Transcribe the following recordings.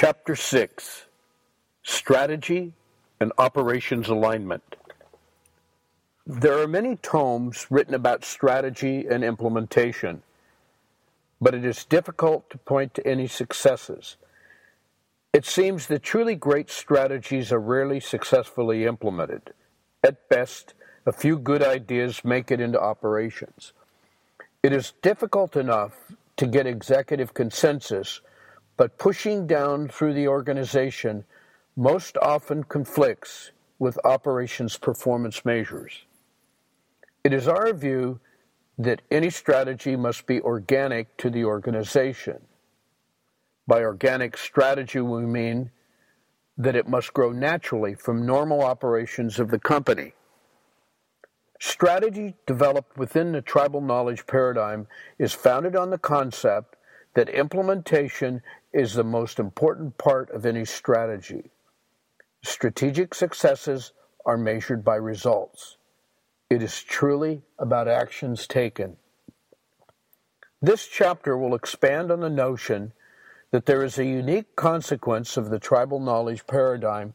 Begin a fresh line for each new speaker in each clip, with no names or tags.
Chapter 6 Strategy and Operations Alignment. There are many tomes written about strategy and implementation, but it is difficult to point to any successes. It seems that truly great strategies are rarely successfully implemented. At best, a few good ideas make it into operations. It is difficult enough to get executive consensus, but pushing down through the organization most often conflicts with operations performance measures. It is our view that any strategy must be organic to the organization. By organic strategy, we mean that it must grow naturally from normal operations of the company. Strategy developed within the tribal knowledge paradigm is founded on the concept that implementation is the most important part of any strategy. Strategic successes are measured by results. It is truly about actions taken. This chapter will expand on the notion that there is a unique consequence of the tribal knowledge paradigm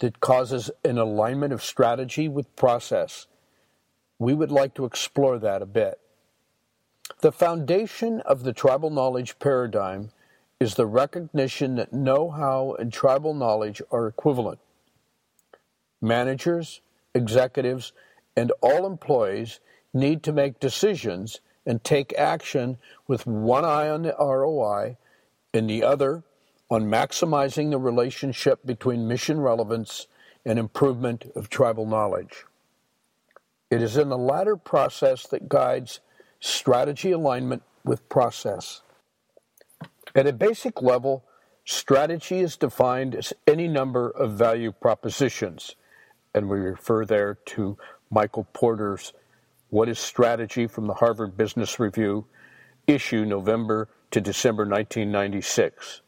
that causes an alignment of strategy with process we would like to explore that a bit. The foundation of the tribal knowledge paradigm is the recognition that know how and tribal knowledge are equivalent. Managers, executives, and all employees need to make decisions and take action with one eye on the ROI and the other on maximizing the relationship between mission relevance and improvement of tribal knowledge. It is in the latter process that guides strategy alignment with process. At a basic level, strategy is defined as any number of value propositions, and we refer there to Michael Porter's What is Strategy from the Harvard Business Review, issue November to December 1996.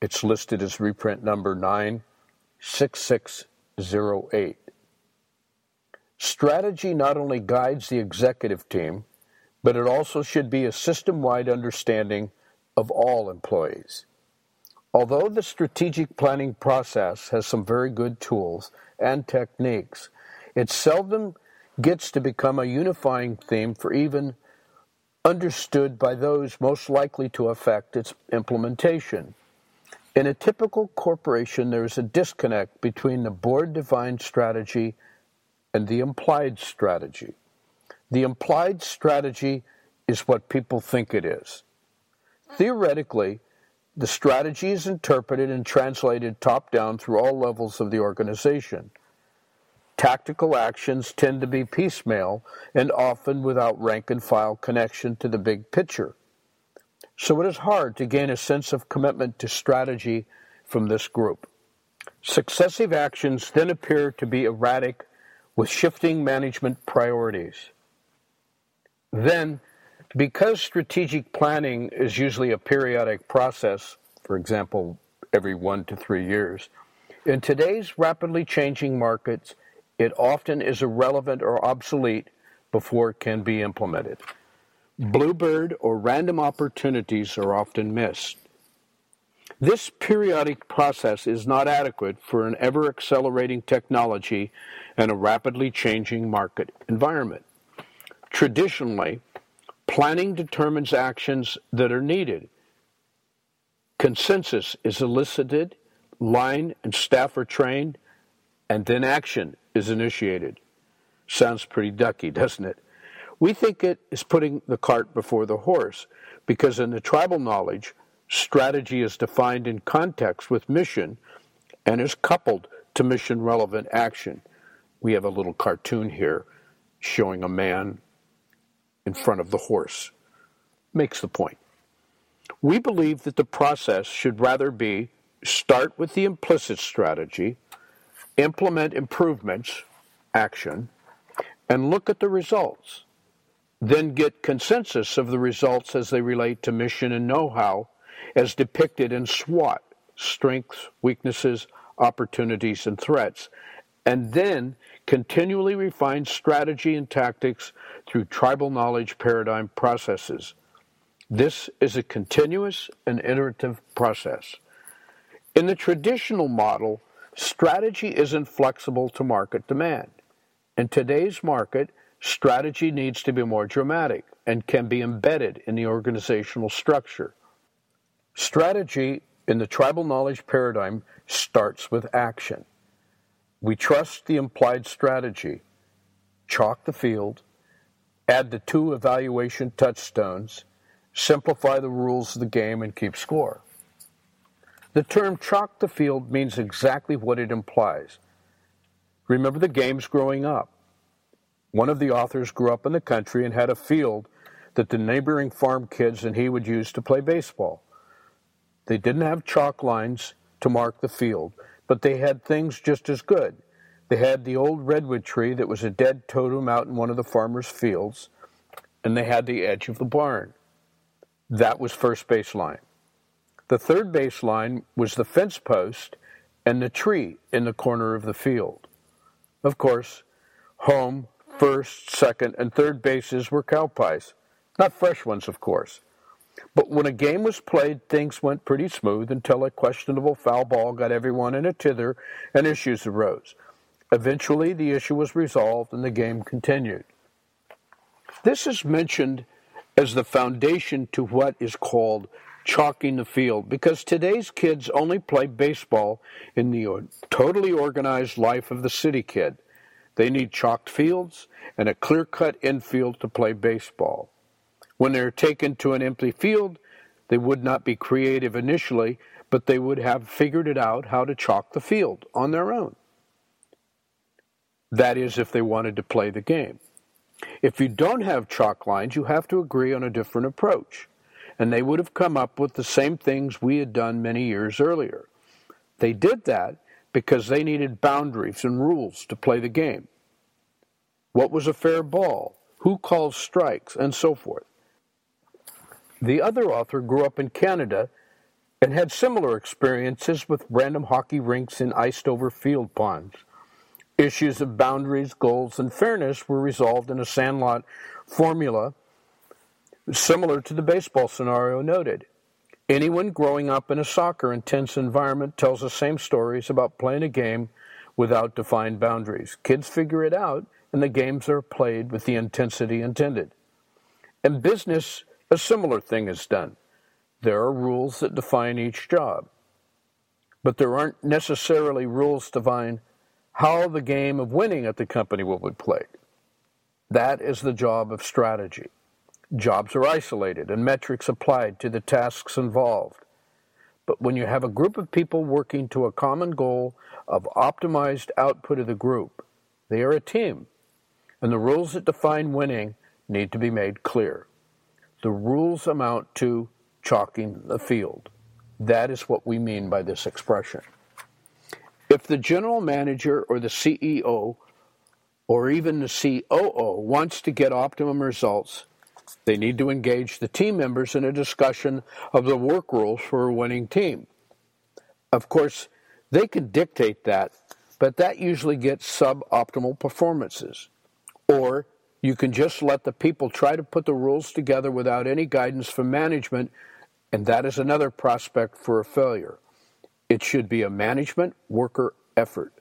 It's listed as reprint number 96608. Strategy not only guides the executive team, but it also should be a system wide understanding of all employees. Although the strategic planning process has some very good tools and techniques, it seldom gets to become a unifying theme for even understood by those most likely to affect its implementation. In a typical corporation, there is a disconnect between the board defined strategy and the implied strategy. The implied strategy is what people think it is. Theoretically, the strategy is interpreted and translated top down through all levels of the organization. Tactical actions tend to be piecemeal and often without rank and file connection to the big picture. So it is hard to gain a sense of commitment to strategy from this group. Successive actions then appear to be erratic with shifting management priorities. Then, because strategic planning is usually a periodic process, for example, every one to three years, in today's rapidly changing markets, it often is irrelevant or obsolete before it can be implemented. Bluebird or random opportunities are often missed. This periodic process is not adequate for an ever accelerating technology and a rapidly changing market environment. Traditionally, planning determines actions that are needed. Consensus is elicited, line and staff are trained, and then action is initiated. Sounds pretty ducky, doesn't it? We think it is putting the cart before the horse because in the tribal knowledge, strategy is defined in context with mission and is coupled to mission relevant action we have a little cartoon here showing a man in front of the horse. Makes the point. We believe that the process should rather be start with the implicit strategy, implement improvements, action, and look at the results. Then get consensus of the results as they relate to mission and know how, as depicted in SWOT strengths, weaknesses, opportunities, and threats. And then continually refine strategy and tactics through tribal knowledge paradigm processes. This is a continuous and iterative process. In the traditional model, strategy isn't flexible to market demand. In today's market, strategy needs to be more dramatic and can be embedded in the organizational structure. Strategy in the tribal knowledge paradigm starts with action. We trust the implied strategy, chalk the field, add the two evaluation touchstones, simplify the rules of the game, and keep score. The term chalk the field means exactly what it implies. Remember the games growing up. One of the authors grew up in the country and had a field that the neighboring farm kids and he would use to play baseball. They didn't have chalk lines to mark the field, but they had things just as good. They had the old redwood tree that was a dead totem out in one of the farmer's fields, and they had the edge of the barn. That was first base line. The third base line was the fence post and the tree in the corner of the field. Of course, home, first, second, and third bases were cow pies. Not fresh ones, of course. But when a game was played, things went pretty smooth until a questionable foul ball got everyone in a tither and issues arose. Eventually, the issue was resolved and the game continued. This is mentioned as the foundation to what is called chalking the field because today's kids only play baseball in the totally organized life of the city kid. They need chalked fields and a clear cut infield to play baseball. When they're taken to an empty field, they would not be creative initially, but they would have figured it out how to chalk the field on their own. That is, if they wanted to play the game. If you don't have chalk lines, you have to agree on a different approach. And they would have come up with the same things we had done many years earlier. They did that because they needed boundaries and rules to play the game. What was a fair ball? Who calls strikes? And so forth. The other author grew up in Canada and had similar experiences with random hockey rinks in iced over field ponds. Issues of boundaries, goals, and fairness were resolved in a sandlot formula similar to the baseball scenario noted. Anyone growing up in a soccer intense environment tells the same stories about playing a game without defined boundaries. Kids figure it out, and the games are played with the intensity intended. In business, a similar thing is done. There are rules that define each job, but there aren't necessarily rules to define how the game of winning at the company will be played. That is the job of strategy. Jobs are isolated and metrics applied to the tasks involved. But when you have a group of people working to a common goal of optimized output of the group, they are a team, and the rules that define winning need to be made clear. The rules amount to chalking the field. That is what we mean by this expression. If the general manager or the CEO or even the COO wants to get optimum results, they need to engage the team members in a discussion of the work rules for a winning team. Of course, they can dictate that, but that usually gets suboptimal performances. Or you can just let the people try to put the rules together without any guidance from management, and that is another prospect for a failure. It should be a management worker effort.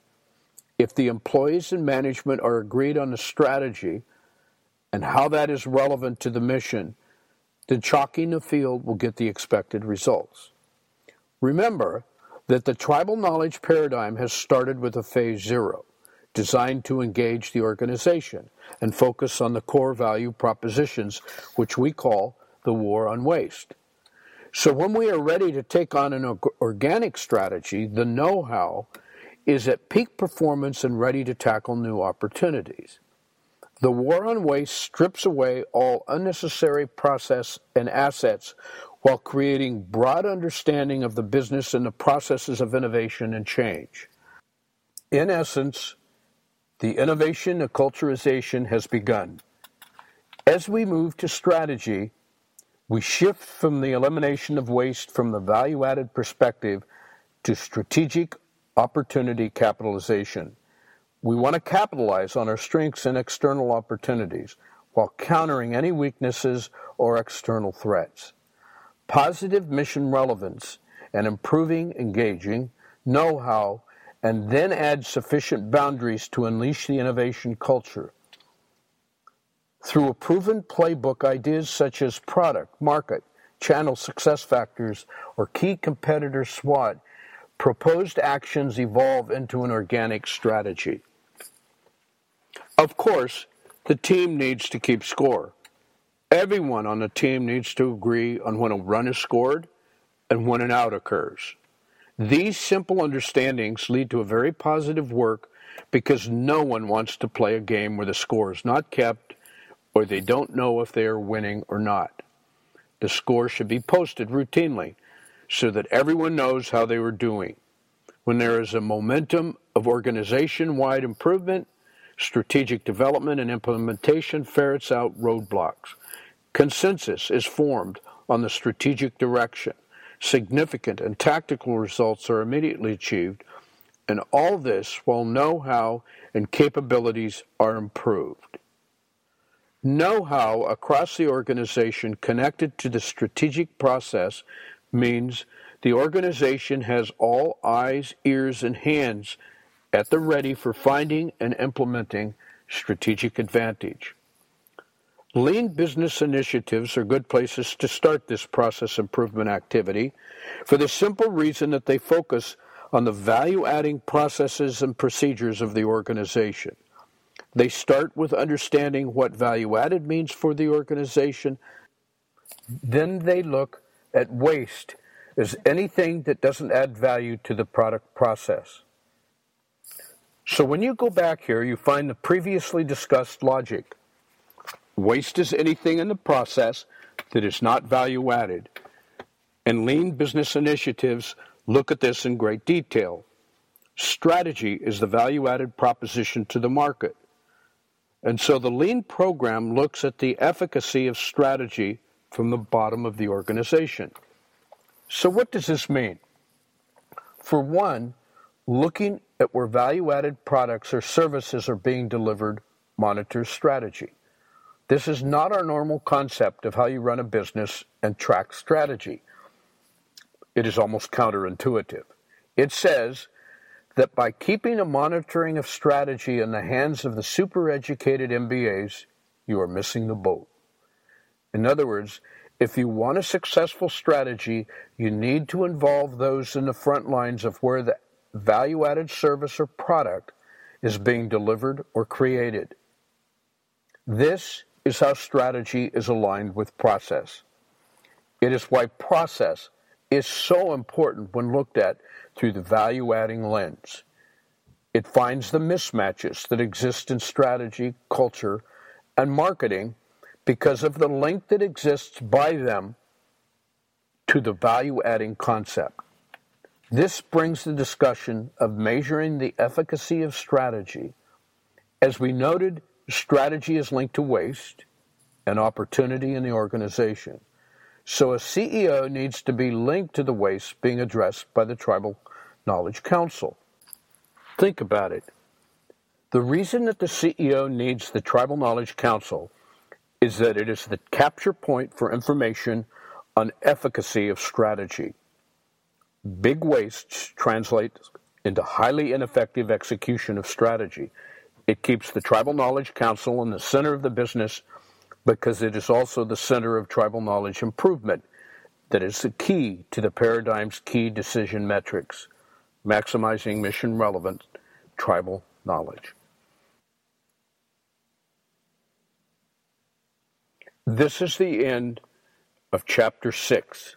If the employees and management are agreed on the strategy and how that is relevant to the mission, then chalking the field will get the expected results. Remember that the tribal knowledge paradigm has started with a phase zero, designed to engage the organization and focus on the core value propositions, which we call the war on waste. So when we are ready to take on an organic strategy, the know how is at peak performance and ready to tackle new opportunities. The war on waste strips away all unnecessary process and assets while creating broad understanding of the business and the processes of innovation and change. In essence, the innovation acculturization has begun. As we move to strategy, we shift from the elimination of waste from the value added perspective to strategic opportunity capitalization. We want to capitalize on our strengths and external opportunities while countering any weaknesses or external threats. Positive mission relevance and improving, engaging, know how, and then add sufficient boundaries to unleash the innovation culture. Through a proven playbook, ideas such as product, market, channel success factors, or key competitor SWOT, proposed actions evolve into an organic strategy. Of course, the team needs to keep score. Everyone on the team needs to agree on when a run is scored and when an out occurs. These simple understandings lead to a very positive work because no one wants to play a game where the score is not kept or they don't know if they are winning or not. The score should be posted routinely so that everyone knows how they were doing. When there is a momentum of organization wide improvement, strategic development and implementation ferrets out roadblocks. Consensus is formed on the strategic direction. Significant and tactical results are immediately achieved, and all this while know how and capabilities are improved. Know how across the organization connected to the strategic process means the organization has all eyes, ears, and hands at the ready for finding and implementing strategic advantage. Lean business initiatives are good places to start this process improvement activity for the simple reason that they focus on the value adding processes and procedures of the organization. They start with understanding what value added means for the organization. Then they look at waste as anything that doesn't add value to the product process. So when you go back here, you find the previously discussed logic. Waste is anything in the process that is not value added. And lean business initiatives look at this in great detail. Strategy is the value added proposition to the market. And so the lean program looks at the efficacy of strategy from the bottom of the organization. So, what does this mean? For one, looking at where value added products or services are being delivered monitors strategy. This is not our normal concept of how you run a business and track strategy. It is almost counterintuitive. It says that by keeping a monitoring of strategy in the hands of the super educated MBAs, you are missing the boat. In other words, if you want a successful strategy, you need to involve those in the front lines of where the value added service or product is being delivered or created. This is how strategy is aligned with process. It is why process is so important when looked at through the value adding lens. It finds the mismatches that exist in strategy, culture, and marketing because of the link that exists by them to the value adding concept. This brings the discussion of measuring the efficacy of strategy. As we noted, strategy is linked to waste and opportunity in the organization. So a CEO needs to be linked to the waste being addressed by the Tribal Knowledge Council. Think about it. The reason that the CEO needs the Tribal Knowledge Council is that it is the capture point for information on efficacy of strategy. Big wastes translate into highly ineffective execution of strategy. It keeps the Tribal Knowledge Council in the center of the business because it is also the center of tribal knowledge improvement that is the key to the paradigm's key decision metrics, maximizing mission relevant tribal knowledge. This is the end of chapter 6